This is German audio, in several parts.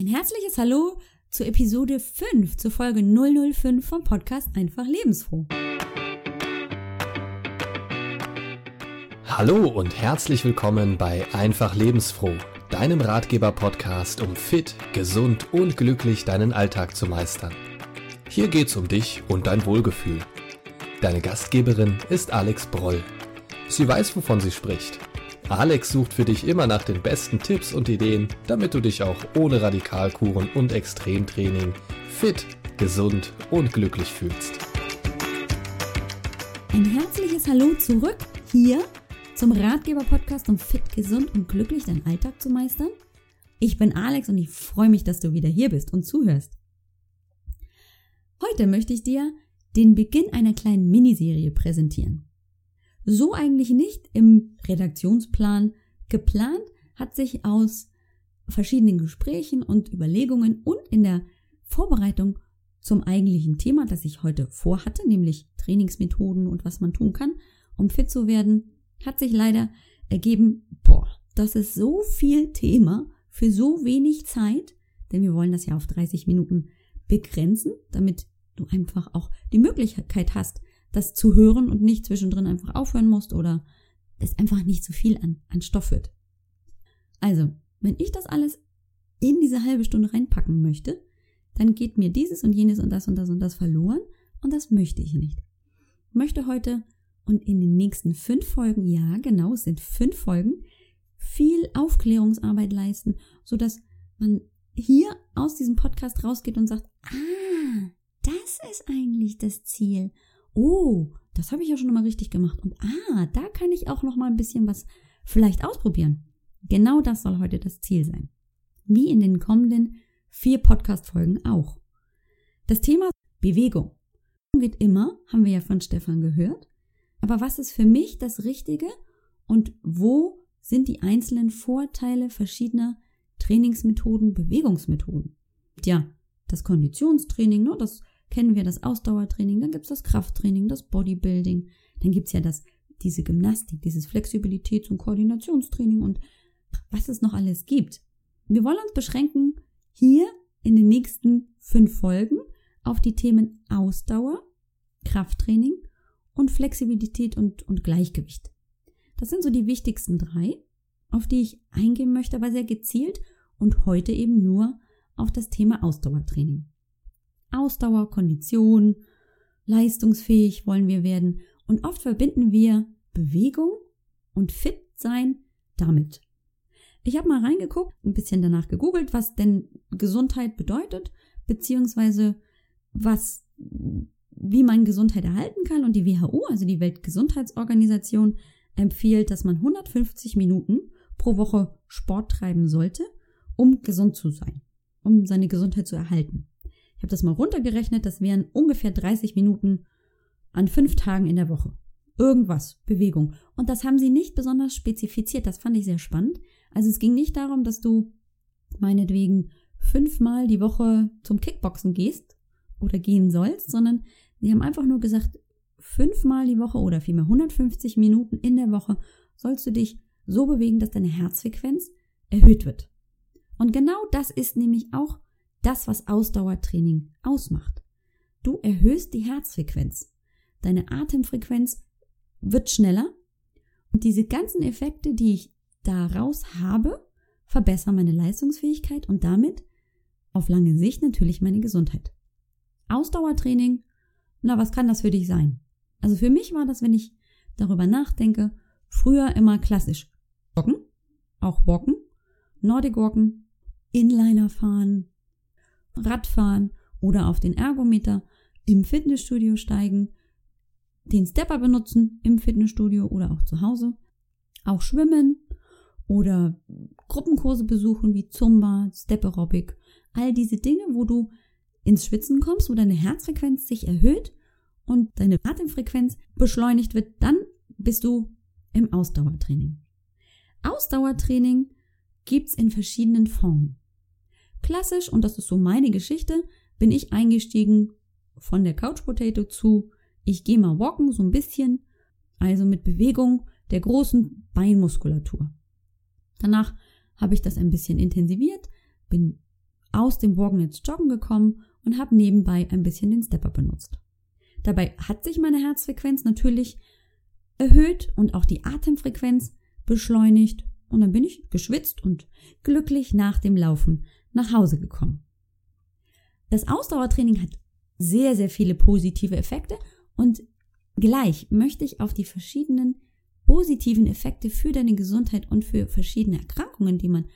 Ein herzliches Hallo zur Episode 5, zur Folge 005 vom Podcast Einfach Lebensfroh. Hallo und herzlich willkommen bei Einfach Lebensfroh, deinem Ratgeber-Podcast, um fit, gesund und glücklich deinen Alltag zu meistern. Hier geht's um dich und dein Wohlgefühl. Deine Gastgeberin ist Alex Broll. Sie weiß, wovon sie spricht Alex sucht für dich immer nach den besten Tipps und Ideen, damit du dich auch ohne Radikalkuren und Extremtraining fit, gesund und glücklich fühlst. Ein herzliches Hallo zurück hier zum Ratgeber-Podcast, um fit, gesund und glücklich deinen Alltag zu meistern. Ich bin Alex und ich freue mich, dass du wieder hier bist und zuhörst. Heute möchte ich dir den Beginn einer kleinen Miniserie präsentieren so eigentlich nicht im Redaktionsplan. Geplant, hat sich aus verschiedenen Gesprächen und Überlegungen und in der Vorbereitung zum eigentlichen Thema, das ich heute vorhatte, nämlich Trainingsmethoden und was man tun kann, um fit zu werden, hat sich leider ergeben, boah, das ist so viel Thema für so wenig Zeit, denn wir wollen das ja auf 30 Minuten begrenzen, damit du einfach auch die Möglichkeit hast, das zu hören und nicht zwischendrin einfach aufhören musst oder es einfach nicht zu viel an, an Stoff wird. Also, wenn ich das alles in diese halbe Stunde reinpacken möchte, dann geht mir dieses und jenes und das und das und das verloren und das möchte ich nicht. Ich möchte heute und in den nächsten fünf Folgen, ja genau, es sind fünf Folgen, viel Aufklärungsarbeit leisten, sodass man hier aus diesem Podcast rausgeht und sagt, ah, das ist eigentlich das Ziel oh, das habe ich ja schon mal richtig gemacht und ah, da kann ich auch noch mal ein bisschen was vielleicht ausprobieren. Genau das soll heute das Ziel sein. Wie in den kommenden vier Podcast-Folgen auch. Das Thema Bewegung geht immer, haben wir ja von Stefan gehört. Aber was ist für mich das Richtige und wo sind die einzelnen Vorteile verschiedener Trainingsmethoden, Bewegungsmethoden? Ja, das Konditionstraining, ne, das kennen wir das Ausdauertraining, dann gibt's das Krafttraining, das Bodybuilding, dann gibt's ja das, diese Gymnastik, dieses Flexibilitäts- und Koordinationstraining und was es noch alles gibt. Wir wollen uns beschränken hier in den nächsten fünf Folgen auf die Themen Ausdauer, Krafttraining und Flexibilität und, und Gleichgewicht. Das sind so die wichtigsten drei, auf die ich eingehen möchte, aber sehr gezielt und heute eben nur auf das Thema Ausdauertraining. Ausdauer, Kondition, leistungsfähig wollen wir werden und oft verbinden wir Bewegung und fit sein damit. Ich habe mal reingeguckt, ein bisschen danach gegoogelt, was denn Gesundheit bedeutet, beziehungsweise was, wie man Gesundheit erhalten kann. Und die WHO, also die Weltgesundheitsorganisation, empfiehlt, dass man 150 Minuten pro Woche Sport treiben sollte, um gesund zu sein, um seine Gesundheit zu erhalten. Ich habe das mal runtergerechnet, das wären ungefähr 30 Minuten an fünf Tagen in der Woche. Irgendwas, Bewegung. Und das haben sie nicht besonders spezifiziert. Das fand ich sehr spannend. Also es ging nicht darum, dass du meinetwegen fünfmal die Woche zum Kickboxen gehst oder gehen sollst, sondern sie haben einfach nur gesagt, fünfmal die Woche oder vielmehr 150 Minuten in der Woche sollst du dich so bewegen, dass deine Herzfrequenz erhöht wird. Und genau das ist nämlich auch das, was Ausdauertraining ausmacht. Du erhöhst die Herzfrequenz. Deine Atemfrequenz wird schneller und diese ganzen Effekte, die ich daraus habe, verbessern meine Leistungsfähigkeit und damit auf lange Sicht natürlich meine Gesundheit. Ausdauertraining, na, was kann das für dich sein? Also für mich war das, wenn ich darüber nachdenke, früher immer klassisch. Walken, auch Walken, Nordic Walken, Inliner fahren, Radfahren oder auf den Ergometer im Fitnessstudio steigen, den Stepper benutzen im Fitnessstudio oder auch zu Hause, auch schwimmen oder Gruppenkurse besuchen wie Zumba, Step Aerobic, all diese Dinge, wo du ins Schwitzen kommst, wo deine Herzfrequenz sich erhöht und deine Atemfrequenz beschleunigt wird, dann bist du im Ausdauertraining. Ausdauertraining gibt's in verschiedenen Formen. Klassisch, und das ist so meine Geschichte, bin ich eingestiegen von der Couch Potato zu, ich gehe mal walken, so ein bisschen, also mit Bewegung der großen Beinmuskulatur. Danach habe ich das ein bisschen intensiviert, bin aus dem Morgen ins Joggen gekommen und habe nebenbei ein bisschen den Stepper benutzt. Dabei hat sich meine Herzfrequenz natürlich erhöht und auch die Atemfrequenz beschleunigt und dann bin ich geschwitzt und glücklich nach dem Laufen nach Hause gekommen. Das Ausdauertraining hat sehr, sehr viele positive Effekte und gleich möchte ich auf die verschiedenen positiven Effekte für deine Gesundheit und für verschiedene Erkrankungen, die man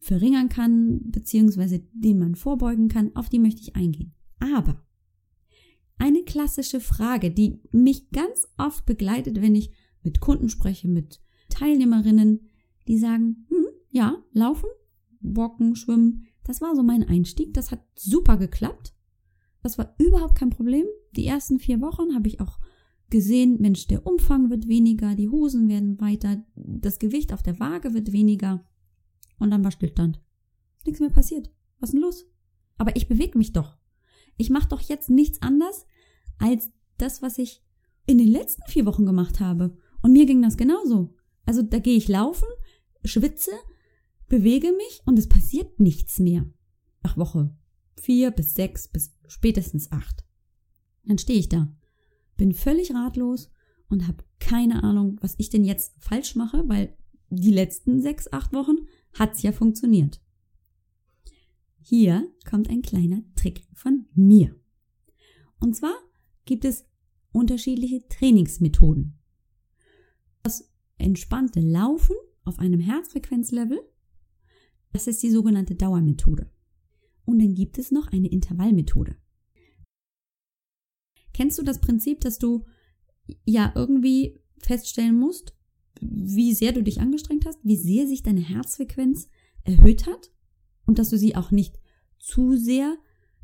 verringern kann, beziehungsweise denen man vorbeugen kann, auf die möchte ich eingehen. Aber eine klassische Frage, die mich ganz oft begleitet, wenn ich mit Kunden spreche, mit Teilnehmerinnen, die sagen, hm, ja, laufen, walken, schwimmen, das war so mein Einstieg, das hat super geklappt. Das war überhaupt kein Problem. Die ersten vier Wochen habe ich auch gesehen, Mensch, der Umfang wird weniger, die Hosen werden weiter, das Gewicht auf der Waage wird weniger. Und dann war Stillstand. Nichts mehr passiert. Was ist denn los? Aber ich bewege mich doch. Ich mache doch jetzt nichts anders als das, was ich in den letzten vier Wochen gemacht habe. Und mir ging das genauso. Also da gehe ich laufen, schwitze, bewege mich und es passiert nichts mehr. Nach Woche vier bis sechs bis spätestens acht. Dann stehe ich da, bin völlig ratlos und habe keine Ahnung, was ich denn jetzt falsch mache, weil die letzten sechs, acht Wochen hat's ja funktioniert. Hier kommt ein kleiner Trick von mir. Und zwar gibt es unterschiedliche Trainingsmethoden. Das entspannte Laufen auf einem Herzfrequenzlevel, das ist die sogenannte Dauermethode. Und dann gibt es noch eine Intervallmethode. Kennst du das Prinzip, dass du ja irgendwie feststellen musst, wie sehr du dich angestrengt hast, wie sehr sich deine Herzfrequenz erhöht hat und dass du sie auch nicht zu sehr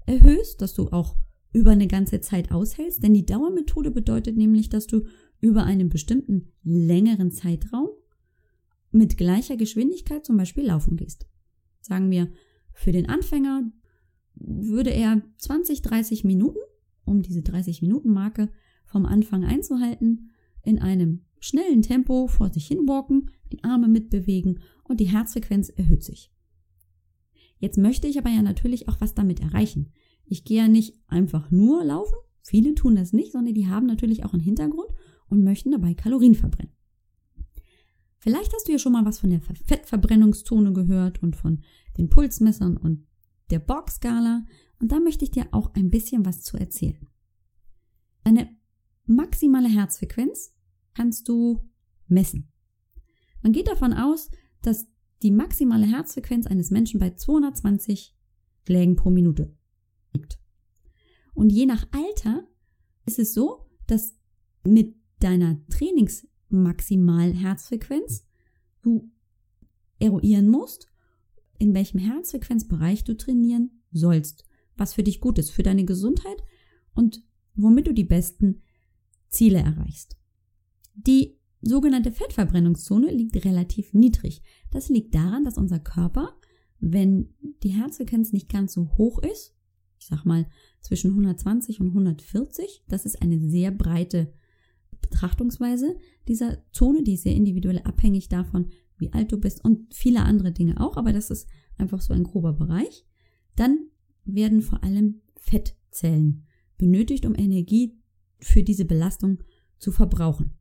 erhöhst, dass du auch über eine ganze Zeit aushältst, denn die Dauermethode bedeutet nämlich, dass du über einen bestimmten längeren Zeitraum mit gleicher Geschwindigkeit zum Beispiel laufen gehst. Sagen wir, für den Anfänger würde er 20, 30 Minuten, um diese 30 Minuten Marke vom Anfang einzuhalten, in einem schnellen Tempo vor sich hin walken, die Arme mitbewegen und die Herzfrequenz erhöht sich. Jetzt möchte ich aber ja natürlich auch was damit erreichen. Ich gehe ja nicht einfach nur laufen, viele tun das nicht, sondern die haben natürlich auch einen Hintergrund und möchten dabei Kalorien verbrennen. Vielleicht hast du ja schon mal was von der Fettverbrennungszone gehört und von den Pulsmessern und der Borg-Skala und da möchte ich dir auch ein bisschen was zu erzählen. Eine maximale Herzfrequenz kannst du messen. Man geht davon aus, dass die maximale Herzfrequenz eines Menschen bei 220 Schlägen pro Minute liegt. Und je nach Alter ist es so, dass mit deiner Trainingsmaximalherzfrequenz du eruieren musst, in welchem Herzfrequenzbereich du trainieren sollst, was für dich gut ist, für deine Gesundheit und womit du die besten Ziele erreichst. Die sogenannte Fettverbrennungszone liegt relativ niedrig. Das liegt daran, dass unser Körper, wenn die Herzfrequenz nicht ganz so hoch ist, ich sag mal zwischen 120 und 140, das ist eine sehr breite Betrachtungsweise dieser Zone, die ist sehr individuell abhängig davon, wie alt du bist und viele andere Dinge auch, aber das ist einfach so ein grober Bereich. Dann werden vor allem Fettzellen benötigt, um Energie für diese Belastung zu verbrauchen.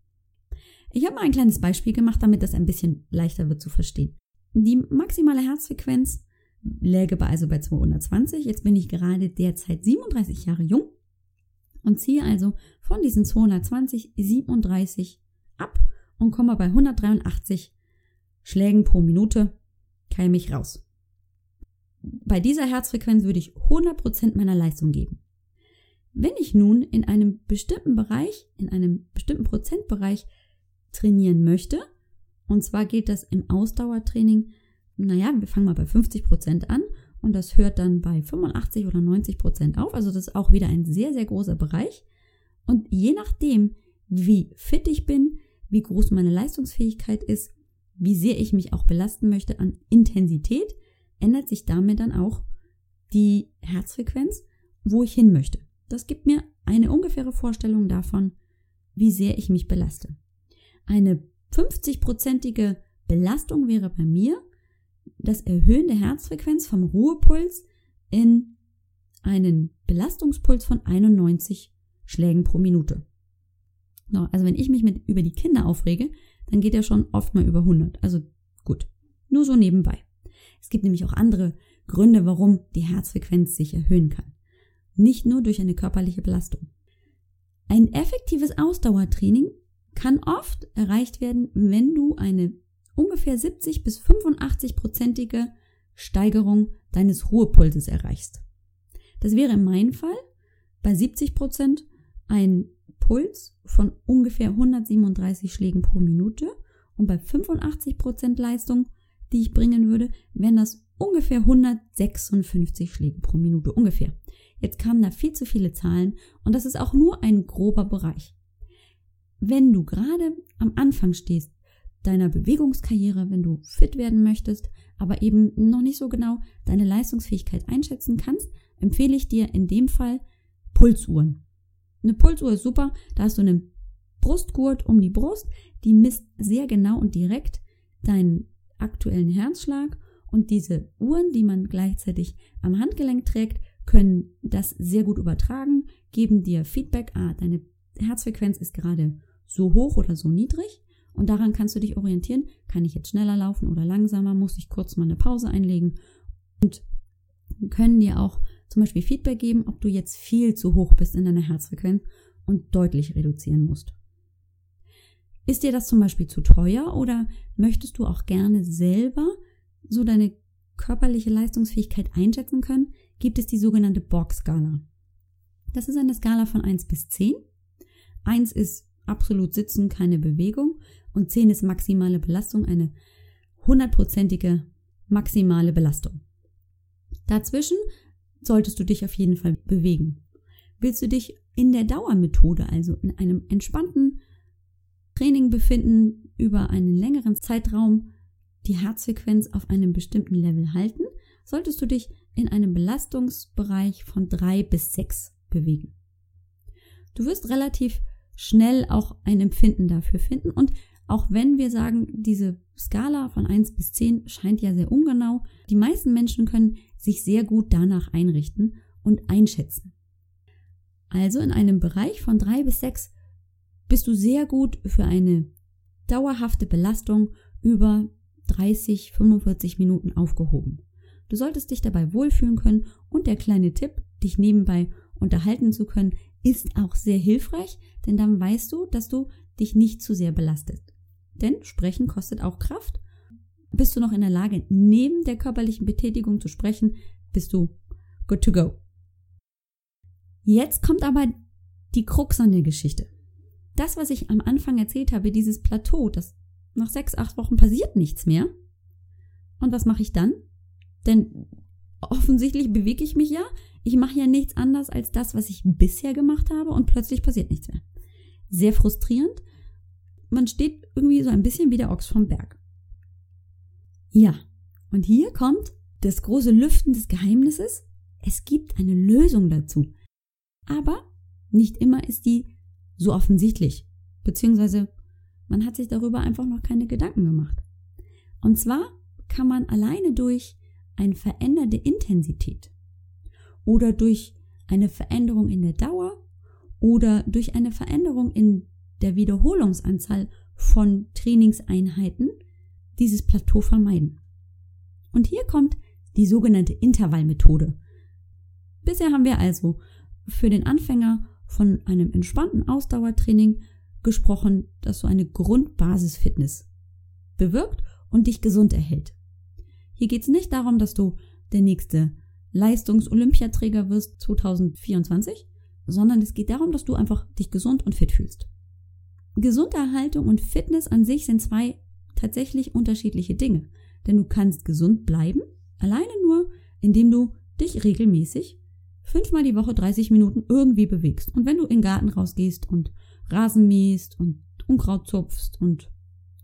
Ich habe mal ein kleines Beispiel gemacht, damit das ein bisschen leichter wird zu verstehen. Die maximale Herzfrequenz läge bei also bei 220. Jetzt bin ich gerade derzeit 37 Jahre jung und ziehe also von diesen 220 37 ab und komme bei 183 Schlägen pro Minute käme ich raus. Bei dieser Herzfrequenz würde ich 100% meiner Leistung geben. Wenn ich nun in einem bestimmten Bereich, in einem bestimmten Prozentbereich trainieren möchte. Und zwar geht das im Ausdauertraining, naja, wir fangen mal bei 50 Prozent an und das hört dann bei 85 oder 90 Prozent auf. Also das ist auch wieder ein sehr, sehr großer Bereich. Und je nachdem, wie fit ich bin, wie groß meine Leistungsfähigkeit ist, wie sehr ich mich auch belasten möchte an Intensität, ändert sich damit dann auch die Herzfrequenz, wo ich hin möchte. Das gibt mir eine ungefähre Vorstellung davon, wie sehr ich mich belaste. Eine 50-prozentige Belastung wäre bei mir das Erhöhen der Herzfrequenz vom Ruhepuls in einen Belastungspuls von 91 Schlägen pro Minute. Also wenn ich mich mit über die Kinder aufrege, dann geht er schon oft mal über 100. Also gut, nur so nebenbei. Es gibt nämlich auch andere Gründe, warum die Herzfrequenz sich erhöhen kann. Nicht nur durch eine körperliche Belastung. Ein effektives Ausdauertraining kann oft erreicht werden, wenn du eine ungefähr 70 bis 85 prozentige Steigerung deines Ruhepulses erreichst. Das wäre in meinem Fall bei 70 Prozent ein Puls von ungefähr 137 Schlägen pro Minute und bei 85 Prozent Leistung, die ich bringen würde, wären das ungefähr 156 Schläge pro Minute ungefähr. Jetzt kamen da viel zu viele Zahlen und das ist auch nur ein grober Bereich. Wenn du gerade am Anfang stehst deiner Bewegungskarriere, wenn du fit werden möchtest, aber eben noch nicht so genau deine Leistungsfähigkeit einschätzen kannst, empfehle ich dir in dem Fall Pulsuhren. Eine Pulsuhr ist super, da hast du einen Brustgurt um die Brust, die misst sehr genau und direkt deinen aktuellen Herzschlag und diese Uhren, die man gleichzeitig am Handgelenk trägt, können das sehr gut übertragen, geben dir Feedback, ah, deine Herzfrequenz ist gerade so hoch oder so niedrig und daran kannst du dich orientieren, kann ich jetzt schneller laufen oder langsamer, muss ich kurz mal eine Pause einlegen und können dir auch zum Beispiel Feedback geben, ob du jetzt viel zu hoch bist in deiner Herzfrequenz und deutlich reduzieren musst. Ist dir das zum Beispiel zu teuer oder möchtest du auch gerne selber so deine körperliche Leistungsfähigkeit einschätzen können, gibt es die sogenannte Borg-Skala. Das ist eine Skala von 1 bis 10. 1 ist absolut Sitzen, keine Bewegung und 10 ist maximale Belastung, eine hundertprozentige maximale Belastung. Dazwischen solltest du dich auf jeden Fall bewegen. Willst du dich in der Dauermethode, also in einem entspannten Training befinden, über einen längeren Zeitraum die Herzfrequenz auf einem bestimmten Level halten, solltest du dich in einem Belastungsbereich von drei bis sechs bewegen. Du wirst relativ schnell auch ein Empfinden dafür finden und auch wenn wir sagen, diese Skala von eins bis zehn scheint ja sehr ungenau, die meisten Menschen können sich sehr gut danach einrichten und einschätzen. Also in einem Bereich von drei bis sechs bist du sehr gut für eine dauerhafte Belastung über 30, 45 Minuten aufgehoben. Du solltest dich dabei wohlfühlen können und der kleine Tipp, dich nebenbei unterhalten zu können, ist auch sehr hilfreich, denn dann weißt du, dass du dich nicht zu sehr belastest. Denn sprechen kostet auch Kraft. Bist du noch in der Lage, neben der körperlichen Betätigung zu sprechen, bist du good to go. Jetzt kommt aber die Krux an der Geschichte. Das, was ich am Anfang erzählt habe, dieses Plateau, das nach sechs, acht Wochen passiert nichts mehr. Und was mache ich dann? Denn offensichtlich bewege ich mich ja. Ich mache ja nichts anders als das, was ich bisher gemacht habe und plötzlich passiert nichts mehr. Sehr frustrierend. Man steht irgendwie so ein bisschen wie der Ochs vom Berg. Ja, und hier kommt das große Lüften des Geheimnisses. Es gibt eine Lösung dazu. Aber nicht immer ist die so offensichtlich. Beziehungsweise man hat sich darüber einfach noch keine Gedanken gemacht. Und zwar kann man alleine durch eine veränderte Intensität oder durch eine Veränderung in der Dauer oder durch eine Veränderung in der Wiederholungsanzahl von Trainingseinheiten dieses Plateau vermeiden. Und hier kommt die sogenannte Intervallmethode. Bisher haben wir also für den Anfänger von einem entspannten Ausdauertraining gesprochen, dass so eine Grundbasisfitness bewirkt und dich gesund erhält. Hier geht es nicht darum, dass du der nächste Leistungs-Olympiaträger wirst 2024, sondern es geht darum, dass du einfach dich gesund und fit fühlst. Gesunderhaltung und Fitness an sich sind zwei tatsächlich unterschiedliche Dinge, denn du kannst gesund bleiben, alleine nur, indem du dich regelmäßig fünfmal die Woche 30 Minuten irgendwie bewegst. Und wenn du in den Garten rausgehst und Rasen mähst und Unkraut zupfst und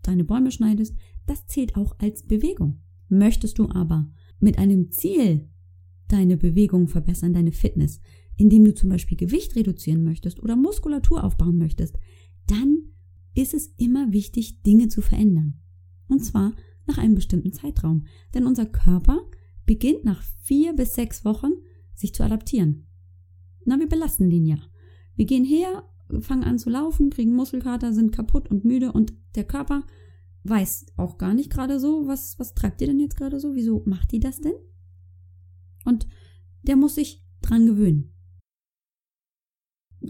deine Bäume schneidest, das zählt auch als Bewegung. Möchtest du aber mit einem Ziel deine Bewegung verbessern, deine Fitness, indem du zum Beispiel Gewicht reduzieren möchtest oder Muskulatur aufbauen möchtest, dann ist es immer wichtig, Dinge zu verändern. Und zwar nach einem bestimmten Zeitraum. Denn unser Körper beginnt nach vier bis sechs Wochen sich zu adaptieren. Na, wir belasten den ja. Wir gehen her, fangen an zu laufen, kriegen Muskelkater, sind kaputt und müde und der Körper weiß auch gar nicht gerade so, was, was treibt ihr denn jetzt gerade so? Wieso macht die das denn? Und der muss sich dran gewöhnen.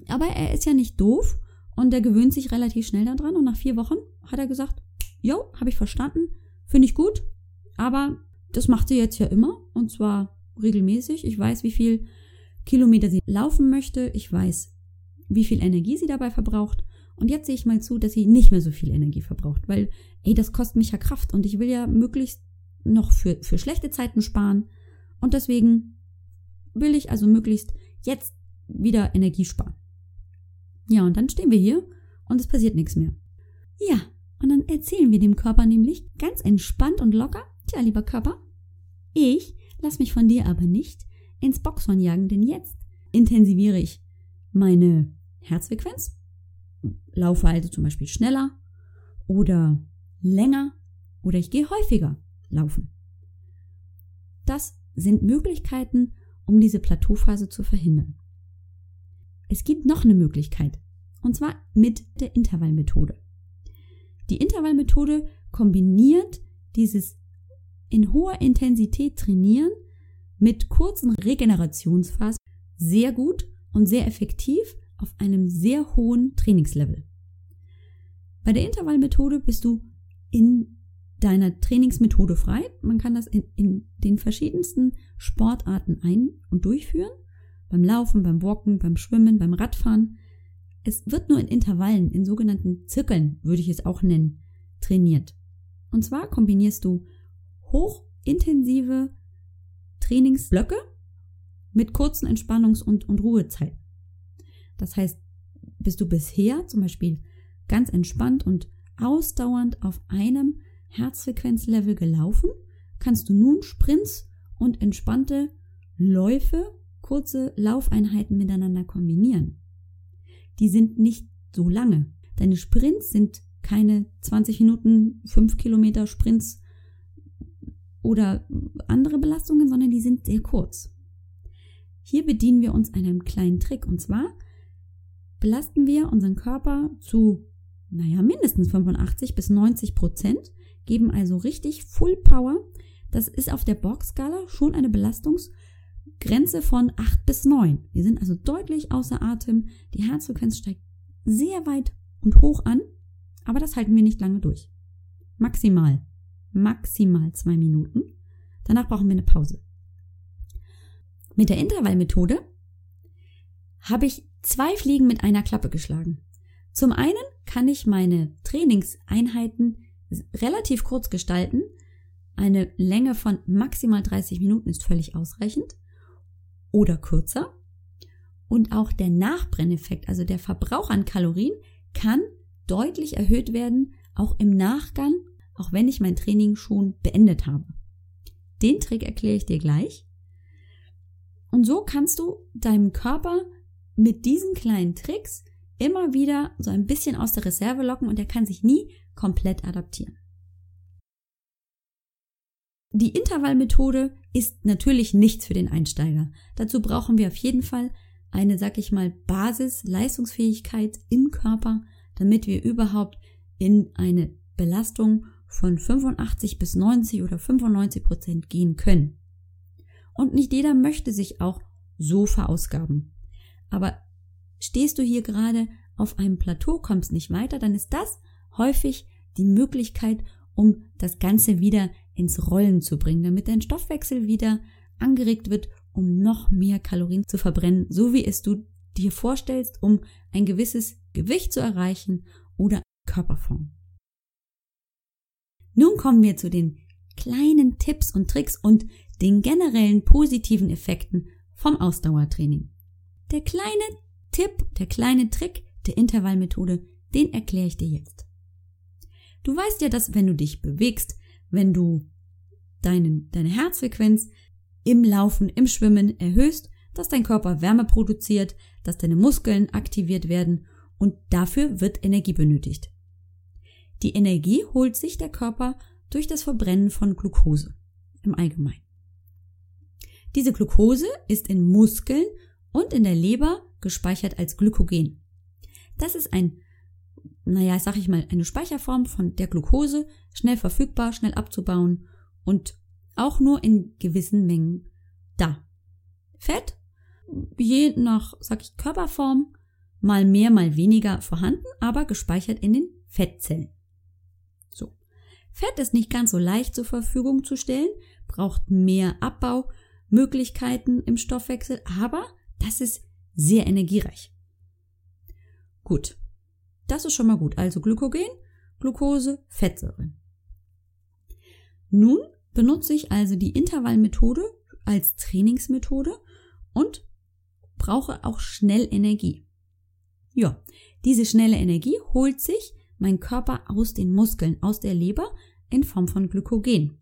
Aber er ist ja nicht doof und der gewöhnt sich relativ schnell daran. Und nach vier Wochen hat er gesagt, jo, habe ich verstanden, finde ich gut, aber das macht sie jetzt ja immer. Und zwar regelmäßig. Ich weiß, wie viel Kilometer sie laufen möchte, ich weiß, wie viel Energie sie dabei verbraucht. Und jetzt sehe ich mal zu, dass sie nicht mehr so viel Energie verbraucht, weil, ey, das kostet mich ja Kraft. Und ich will ja möglichst noch für, für schlechte Zeiten sparen. Und deswegen will ich also möglichst jetzt wieder Energie sparen. Ja, und dann stehen wir hier und es passiert nichts mehr. Ja, und dann erzählen wir dem Körper nämlich ganz entspannt und locker, tja, lieber Körper, ich lass mich von dir aber nicht ins Boxhorn jagen, denn jetzt intensiviere ich meine Herzfrequenz, laufe also zum Beispiel schneller oder länger oder ich gehe häufiger laufen. Das sind Möglichkeiten, um diese Plateauphase zu verhindern. Es gibt noch eine Möglichkeit, und zwar mit der Intervallmethode. Die Intervallmethode kombiniert dieses in hoher Intensität trainieren mit kurzen Regenerationsphasen sehr gut und sehr effektiv auf einem sehr hohen Trainingslevel. Bei der Intervallmethode bist du in deiner Trainingsmethode frei. Man kann das in, in den verschiedensten Sportarten ein- und durchführen. Beim Laufen, beim Walken, beim Schwimmen, beim Radfahren. Es wird nur in Intervallen, in sogenannten Zirkeln, würde ich es auch nennen, trainiert. Und zwar kombinierst du hochintensive Trainingsblöcke mit kurzen Entspannungs- und, und Ruhezeiten. Das heißt, bist du bisher zum Beispiel ganz entspannt und ausdauernd auf einem Herzfrequenzlevel gelaufen, kannst du nun Sprints und entspannte Läufe, kurze Laufeinheiten miteinander kombinieren. Die sind nicht so lange. Deine Sprints sind keine 20 Minuten, 5 Kilometer Sprints oder andere Belastungen, sondern die sind sehr kurz. Hier bedienen wir uns einem kleinen Trick und zwar belasten wir unseren Körper zu, naja, mindestens 85 bis 90 Prozent geben also richtig Full Power. Das ist auf der Borg-Skala schon eine Belastungsgrenze von 8 bis 9. Wir sind also deutlich außer Atem. Die Herzfrequenz steigt sehr weit und hoch an, aber das halten wir nicht lange durch. Maximal, maximal zwei Minuten. Danach brauchen wir eine Pause. Mit der Intervallmethode habe ich zwei Fliegen mit einer Klappe geschlagen. Zum einen kann ich meine Trainingseinheiten relativ kurz gestalten. Eine Länge von maximal 30 Minuten ist völlig ausreichend oder kürzer. Und auch der Nachbrenneffekt, also der Verbrauch an Kalorien, kann deutlich erhöht werden, auch im Nachgang, auch wenn ich mein Training schon beendet habe. Den Trick erkläre ich dir gleich. Und so kannst du deinem Körper mit diesen kleinen Tricks immer wieder so ein bisschen aus der Reserve locken und er kann sich nie komplett adaptieren. Die Intervallmethode ist natürlich nichts für den Einsteiger. Dazu brauchen wir auf jeden Fall eine, sag ich mal, Basis-Leistungsfähigkeit im Körper, damit wir überhaupt in eine Belastung von 85 bis 90 oder 95 Prozent gehen können. Und nicht jeder möchte sich auch so verausgaben. Aber stehst du hier gerade auf einem Plateau, kommst nicht weiter, dann ist das häufig die Möglichkeit, um das Ganze wieder ins Rollen zu bringen, damit dein Stoffwechsel wieder angeregt wird, um noch mehr Kalorien zu verbrennen, so wie es du dir vorstellst, um ein gewisses Gewicht zu erreichen oder Körperform. Nun kommen wir zu den kleinen Tipps und Tricks und den generellen positiven Effekten vom Ausdauertraining. Der kleine Tipp, der kleine Trick der Intervallmethode, den erkläre ich dir jetzt. Du weißt ja, dass wenn du dich bewegst, wenn du deinen, deine Herzfrequenz im Laufen, im Schwimmen erhöhst, dass dein Körper Wärme produziert, dass deine Muskeln aktiviert werden und dafür wird Energie benötigt. Die Energie holt sich der Körper durch das Verbrennen von Glucose im Allgemeinen. Diese Glucose ist in Muskeln und in der Leber gespeichert als Glykogen. Das ist ein, naja, sag ich mal, eine Speicherform von der Glucose, schnell verfügbar, schnell abzubauen und auch nur in gewissen Mengen da. Fett, je nach, sag ich, Körperform, mal mehr, mal weniger vorhanden, aber gespeichert in den Fettzellen. So. Fett ist nicht ganz so leicht zur Verfügung zu stellen, braucht mehr Abbaumöglichkeiten im Stoffwechsel, aber das ist sehr energiereich. Gut. Das ist schon mal gut. Also Glykogen, Glucose, Fettsäuren. Nun benutze ich also die Intervallmethode als Trainingsmethode und brauche auch schnell Energie. Ja, diese schnelle Energie holt sich mein Körper aus den Muskeln, aus der Leber in Form von Glykogen.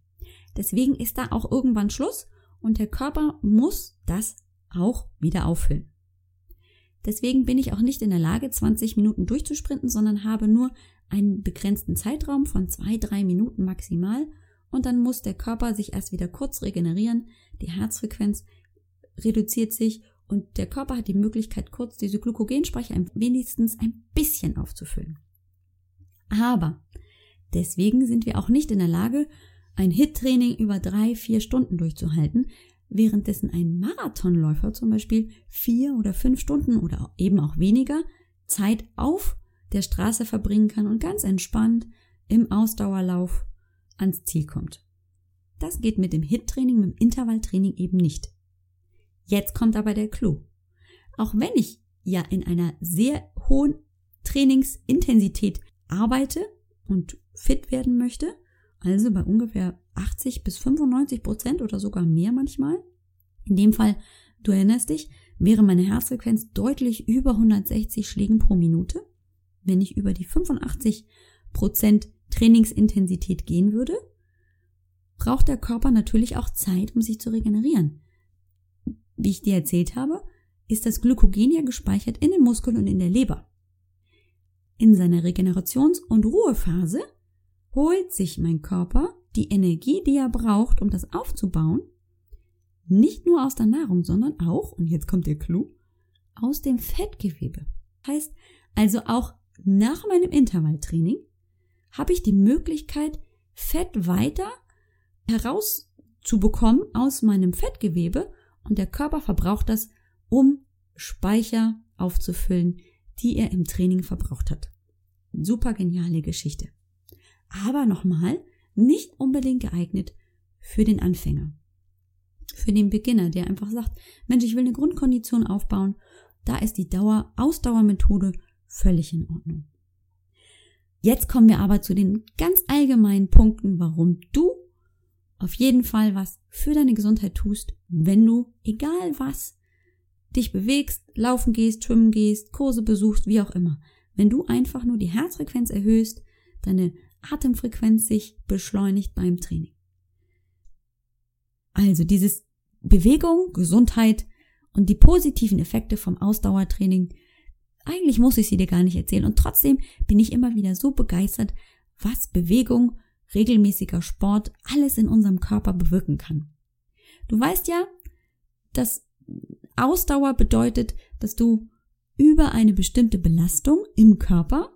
Deswegen ist da auch irgendwann Schluss und der Körper muss das auch wieder auffüllen. Deswegen bin ich auch nicht in der Lage, 20 Minuten durchzusprinten, sondern habe nur einen begrenzten Zeitraum von zwei, drei Minuten maximal. Und dann muss der Körper sich erst wieder kurz regenerieren, die Herzfrequenz reduziert sich und der Körper hat die Möglichkeit, kurz diese Glykogenspeicher wenigstens ein bisschen aufzufüllen. Aber deswegen sind wir auch nicht in der Lage, ein HIT-Training über drei, vier Stunden durchzuhalten, währenddessen ein Marathonläufer zum Beispiel vier oder fünf Stunden oder eben auch weniger Zeit auf der Straße verbringen kann und ganz entspannt im Ausdauerlauf ans Ziel kommt. Das geht mit dem HIT-Training, mit dem Intervalltraining eben nicht. Jetzt kommt aber der Clou. Auch wenn ich ja in einer sehr hohen Trainingsintensität arbeite und fit werden möchte, also bei ungefähr 80 bis 95 Prozent oder sogar mehr manchmal. In dem Fall, du erinnerst dich, wäre meine Herzfrequenz deutlich über 160 Schlägen pro Minute. Wenn ich über die 85 Prozent Trainingsintensität gehen würde, braucht der Körper natürlich auch Zeit, um sich zu regenerieren. Wie ich dir erzählt habe, ist das Glykogen ja gespeichert in den Muskeln und in der Leber. In seiner Regenerations- und Ruhephase holt sich mein Körper die Energie, die er braucht, um das aufzubauen, nicht nur aus der Nahrung, sondern auch, und jetzt kommt der Clou, aus dem Fettgewebe. Heißt also auch nach meinem Intervalltraining habe ich die Möglichkeit, Fett weiter herauszubekommen aus meinem Fettgewebe und der Körper verbraucht das, um Speicher aufzufüllen, die er im Training verbraucht hat. Super geniale Geschichte aber nochmal nicht unbedingt geeignet für den Anfänger. Für den Beginner, der einfach sagt, Mensch, ich will eine Grundkondition aufbauen, da ist die Dauer Ausdauermethode völlig in Ordnung. Jetzt kommen wir aber zu den ganz allgemeinen Punkten, warum du auf jeden Fall was für deine Gesundheit tust, wenn du, egal was, dich bewegst, laufen gehst, schwimmen gehst, Kurse besuchst, wie auch immer. Wenn du einfach nur die Herzfrequenz erhöhst, deine Atemfrequenz sich beschleunigt beim Training. Also dieses Bewegung, Gesundheit und die positiven Effekte vom Ausdauertraining, eigentlich muss ich sie dir gar nicht erzählen und trotzdem bin ich immer wieder so begeistert, was Bewegung, regelmäßiger Sport alles in unserem Körper bewirken kann. Du weißt ja, dass Ausdauer bedeutet, dass du über eine bestimmte Belastung im Körper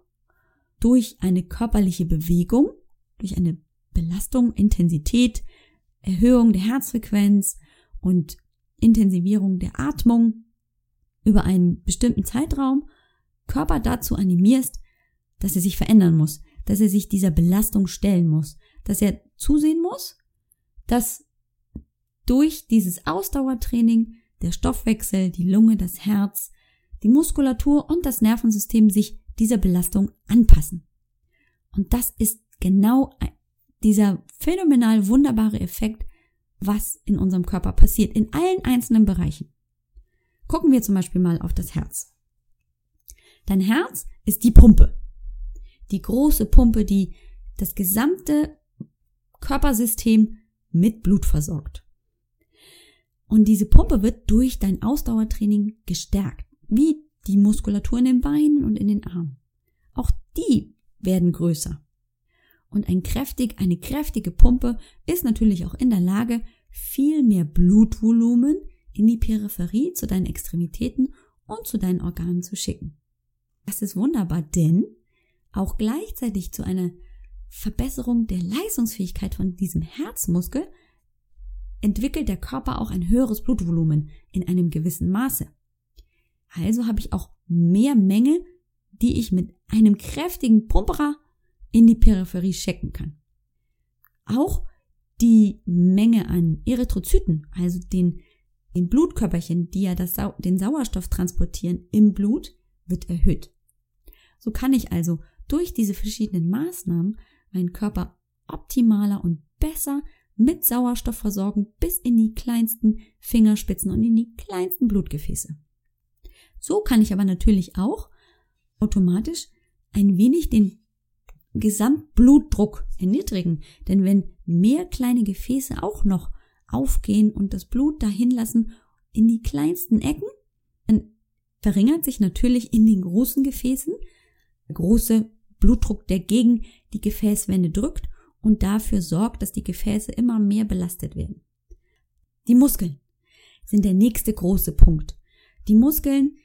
durch eine körperliche Bewegung, durch eine Belastung, Intensität, Erhöhung der Herzfrequenz und Intensivierung der Atmung über einen bestimmten Zeitraum Körper dazu animierst, dass er sich verändern muss, dass er sich dieser Belastung stellen muss, dass er zusehen muss, dass durch dieses Ausdauertraining der Stoffwechsel, die Lunge, das Herz, die Muskulatur und das Nervensystem sich dieser Belastung anpassen. Und das ist genau dieser phänomenal wunderbare Effekt, was in unserem Körper passiert, in allen einzelnen Bereichen. Gucken wir zum Beispiel mal auf das Herz. Dein Herz ist die Pumpe. Die große Pumpe, die das gesamte Körpersystem mit Blut versorgt. Und diese Pumpe wird durch dein Ausdauertraining gestärkt, wie die Muskulatur in den Beinen und in den Armen. Auch die werden größer. Und ein kräftig, eine kräftige Pumpe ist natürlich auch in der Lage, viel mehr Blutvolumen in die Peripherie zu deinen Extremitäten und zu deinen Organen zu schicken. Das ist wunderbar, denn auch gleichzeitig zu einer Verbesserung der Leistungsfähigkeit von diesem Herzmuskel entwickelt der Körper auch ein höheres Blutvolumen in einem gewissen Maße. Also habe ich auch mehr Menge, die ich mit einem kräftigen Pumperer in die Peripherie schicken kann. Auch die Menge an Erythrozyten, also den, den Blutkörperchen, die ja das, den Sauerstoff transportieren im Blut, wird erhöht. So kann ich also durch diese verschiedenen Maßnahmen meinen Körper optimaler und besser mit Sauerstoff versorgen bis in die kleinsten Fingerspitzen und in die kleinsten Blutgefäße. So kann ich aber natürlich auch automatisch ein wenig den Gesamtblutdruck erniedrigen. Denn wenn mehr kleine Gefäße auch noch aufgehen und das Blut dahin lassen in die kleinsten Ecken, dann verringert sich natürlich in den großen Gefäßen der große Blutdruck, der gegen die Gefäßwände drückt und dafür sorgt, dass die Gefäße immer mehr belastet werden. Die Muskeln sind der nächste große Punkt. Die Muskeln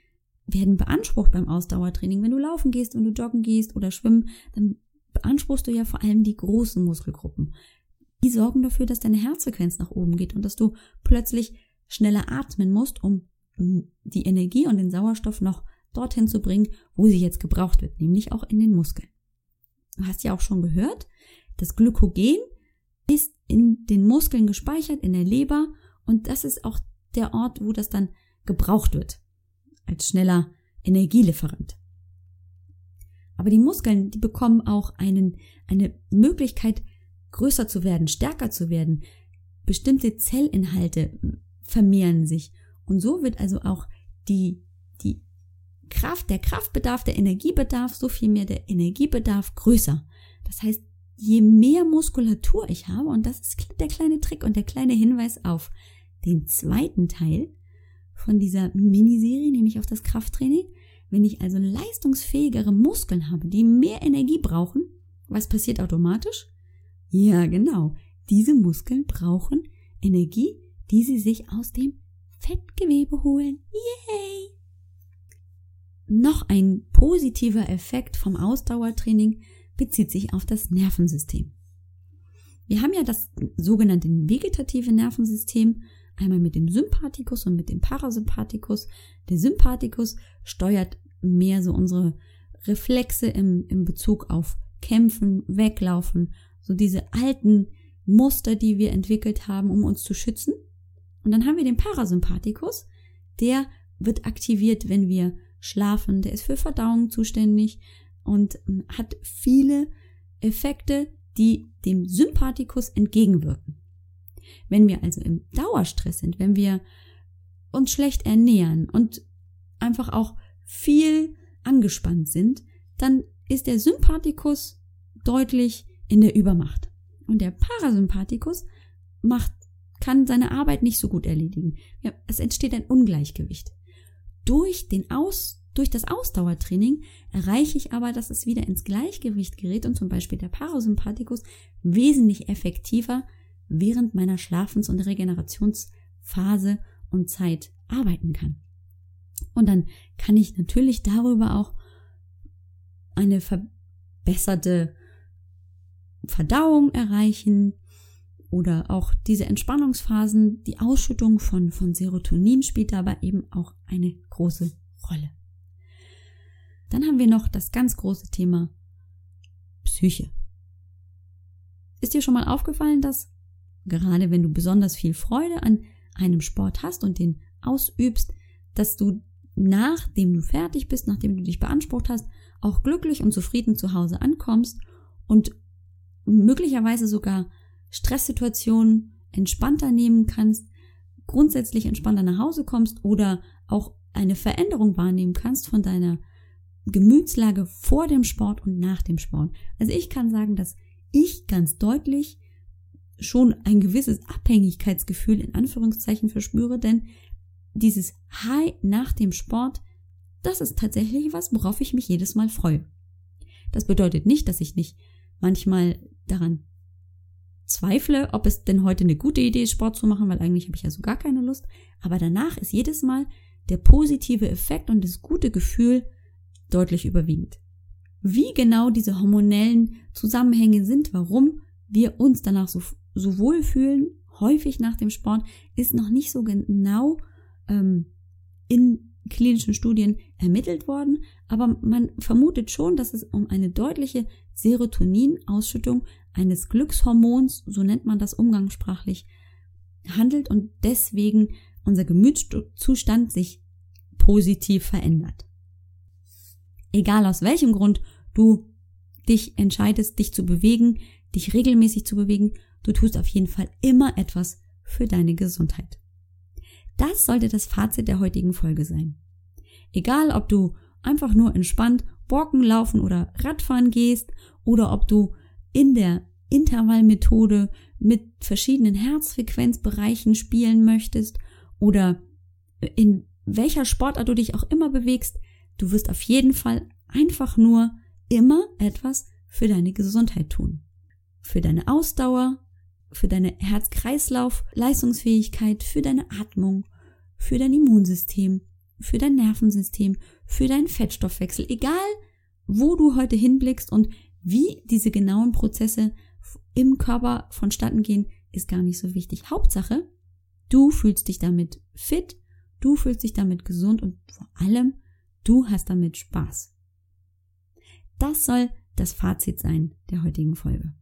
werden beansprucht beim Ausdauertraining. Wenn du laufen gehst, wenn du joggen gehst oder schwimmen, dann beanspruchst du ja vor allem die großen Muskelgruppen. Die sorgen dafür, dass deine Herzfrequenz nach oben geht und dass du plötzlich schneller atmen musst, um die Energie und den Sauerstoff noch dorthin zu bringen, wo sie jetzt gebraucht wird, nämlich auch in den Muskeln. Du hast ja auch schon gehört, das Glykogen ist in den Muskeln gespeichert, in der Leber und das ist auch der Ort, wo das dann gebraucht wird, als schneller Energielieferant. Aber die Muskeln, die bekommen auch einen, eine Möglichkeit, größer zu werden, stärker zu werden. Bestimmte Zellinhalte vermehren sich. Und so wird also auch die, die Kraft, der Kraftbedarf, der Energiebedarf, so viel mehr der Energiebedarf größer. Das heißt, je mehr Muskulatur ich habe, und das ist der kleine Trick und der kleine Hinweis auf den zweiten Teil von dieser Miniserie, nämlich auf das Krafttraining, wenn ich also leistungsfähigere Muskeln habe, die mehr Energie brauchen, was passiert automatisch? Ja, genau. Diese Muskeln brauchen Energie, die sie sich aus dem Fettgewebe holen. Yay! Noch ein positiver Effekt vom Ausdauertraining bezieht sich auf das Nervensystem. Wir haben ja das sogenannte vegetative Nervensystem, einmal mit dem Sympathikus und mit dem Parasympathikus. Der Sympathikus steuert mehr so unsere Reflexe im, im Bezug auf Kämpfen, Weglaufen, so diese alten Muster, die wir entwickelt haben, um uns zu schützen. Und dann haben wir den Parasympathikus, der wird aktiviert, wenn wir schlafen, der ist für Verdauung zuständig und ähm, hat viele Effekte, die dem Sympathikus entgegenwirken. Wenn wir also im Dauerstress sind, wenn wir uns schlecht ernähren und einfach auch viel angespannt sind, dann ist der Sympathikus deutlich in der Übermacht. Und der Parasympathikus macht, kann seine Arbeit nicht so gut erledigen. Ja, es entsteht ein Ungleichgewicht. Durch den Aus, durch das Ausdauertraining erreiche ich aber, dass es wieder ins Gleichgewicht gerät und zum Beispiel der Parasympathikus wesentlich effektiver während meiner Schlafens- und Regenerationsphase und Zeit arbeiten kann. Und dann kann ich natürlich darüber auch eine verbesserte Verdauung erreichen, oder auch diese Entspannungsphasen, die Ausschüttung von, von Serotonin spielt dabei eben auch eine große Rolle. Dann haben wir noch das ganz große Thema Psyche. Ist dir schon mal aufgefallen, dass gerade wenn du besonders viel Freude an einem Sport hast und den ausübst, dass du nachdem du fertig bist, nachdem du dich beansprucht hast, auch glücklich und zufrieden zu Hause ankommst und möglicherweise sogar Stresssituationen entspannter nehmen kannst, grundsätzlich entspannter nach Hause kommst oder auch eine Veränderung wahrnehmen kannst von deiner Gemütslage vor dem Sport und nach dem Sport. Also ich kann sagen, dass ich ganz deutlich schon ein gewisses Abhängigkeitsgefühl in Anführungszeichen verspüre, denn dieses High nach dem Sport, das ist tatsächlich was, worauf ich mich jedes Mal freue. Das bedeutet nicht, dass ich nicht manchmal daran zweifle, ob es denn heute eine gute Idee ist, Sport zu machen, weil eigentlich habe ich ja so gar keine Lust. Aber danach ist jedes Mal der positive Effekt und das gute Gefühl deutlich überwiegend. Wie genau diese hormonellen Zusammenhänge sind, warum wir uns danach so, so wohl fühlen, häufig nach dem Sport, ist noch nicht so genau ähm, in klinischen Studien ermittelt worden, aber man vermutet schon, dass es um eine deutliche Serotoninausschüttung eines Glückshormons, so nennt man das umgangssprachlich, handelt und deswegen unser Gemütszustand sich positiv verändert. Egal aus welchem Grund du dich entscheidest, dich zu bewegen, dich regelmäßig zu bewegen, du tust auf jeden Fall immer etwas für deine Gesundheit. Das sollte das Fazit der heutigen Folge sein. Egal, ob du einfach nur entspannt walken, laufen oder Radfahren gehst oder ob du in der Intervallmethode mit verschiedenen Herzfrequenzbereichen spielen möchtest oder in welcher Sportart du dich auch immer bewegst, du wirst auf jeden Fall einfach nur immer etwas für deine Gesundheit tun. Für deine Ausdauer, für deine Herz-Kreislauf-Leistungsfähigkeit, für deine Atmung, für dein Immunsystem, für dein Nervensystem, für deinen Fettstoffwechsel, egal wo du heute hinblickst und wie diese genauen Prozesse im Körper vonstatten gehen, ist gar nicht so wichtig. Hauptsache, du fühlst dich damit fit, du fühlst dich damit gesund und vor allem, du hast damit Spaß. Das soll das Fazit sein der heutigen Folge.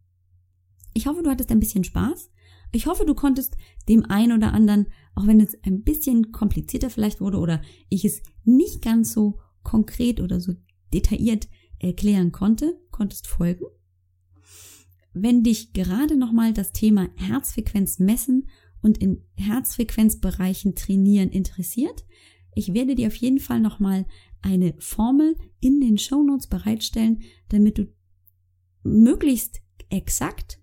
Ich hoffe, du hattest ein bisschen Spaß. Ich hoffe, du konntest dem einen oder anderen, auch wenn es ein bisschen komplizierter vielleicht wurde oder ich es nicht ganz so konkret oder so detailliert erklären konnte, konntest folgen. Wenn dich gerade nochmal das Thema Herzfrequenz messen und in Herzfrequenzbereichen trainieren interessiert, ich werde dir auf jeden Fall nochmal eine Formel in den Show Notes bereitstellen, damit du möglichst exakt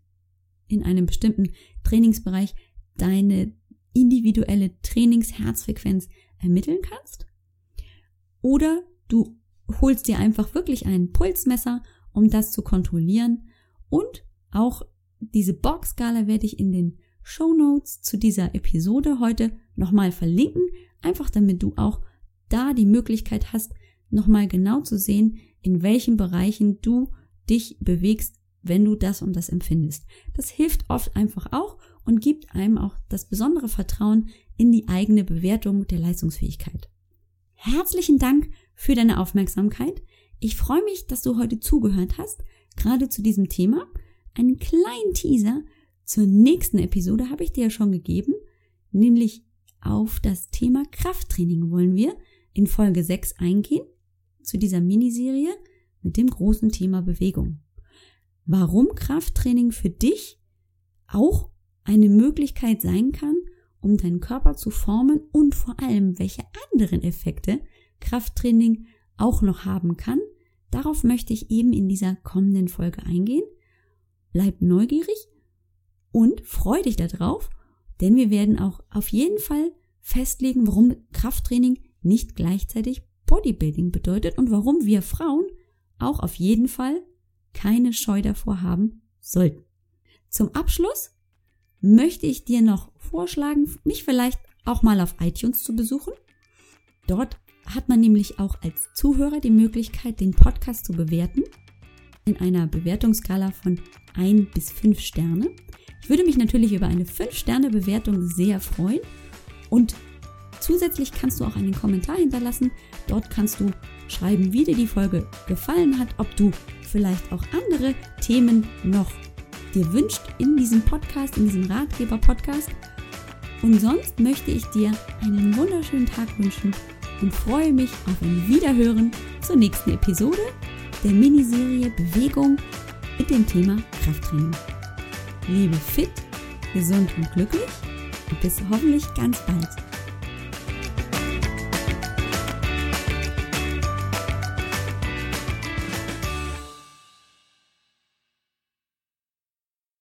in einem bestimmten Trainingsbereich deine individuelle Trainingsherzfrequenz ermitteln kannst. Oder du holst dir einfach wirklich ein Pulsmesser, um das zu kontrollieren. Und auch diese Boxskala werde ich in den Show Notes zu dieser Episode heute nochmal verlinken, einfach damit du auch da die Möglichkeit hast, nochmal genau zu sehen, in welchen Bereichen du dich bewegst, wenn du das und das empfindest. Das hilft oft einfach auch und gibt einem auch das besondere Vertrauen in die eigene Bewertung der Leistungsfähigkeit. Herzlichen Dank für deine Aufmerksamkeit. Ich freue mich, dass du heute zugehört hast, gerade zu diesem Thema. Einen kleinen Teaser zur nächsten Episode habe ich dir ja schon gegeben, nämlich auf das Thema Krafttraining wollen wir in Folge 6 eingehen, zu dieser Miniserie mit dem großen Thema Bewegung. Warum Krafttraining für dich auch eine Möglichkeit sein kann, um deinen Körper zu formen und vor allem, welche anderen Effekte Krafttraining auch noch haben kann. Darauf möchte ich eben in dieser kommenden Folge eingehen. Bleib neugierig und freu dich darauf, denn wir werden auch auf jeden Fall festlegen, warum Krafttraining nicht gleichzeitig Bodybuilding bedeutet und warum wir Frauen auch auf jeden Fall keine Scheu davor haben sollten. Zum Abschluss möchte ich dir noch vorschlagen, mich vielleicht auch mal auf iTunes zu besuchen. Dort hat man nämlich auch als Zuhörer die Möglichkeit, den Podcast zu bewerten in einer Bewertungsskala von 1 bis 5 Sterne. Ich würde mich natürlich über eine 5-Sterne-Bewertung sehr freuen und zusätzlich kannst du auch einen Kommentar hinterlassen. Dort kannst du schreiben, wie dir die Folge gefallen hat, ob du vielleicht auch andere Themen noch dir wünscht in diesem Podcast, in diesem Ratgeber-Podcast. Und sonst möchte ich dir einen wunderschönen Tag wünschen und freue mich auf ein Wiederhören zur nächsten Episode der Miniserie Bewegung mit dem Thema Krafttraining. Lebe fit, gesund und glücklich und bis hoffentlich ganz bald.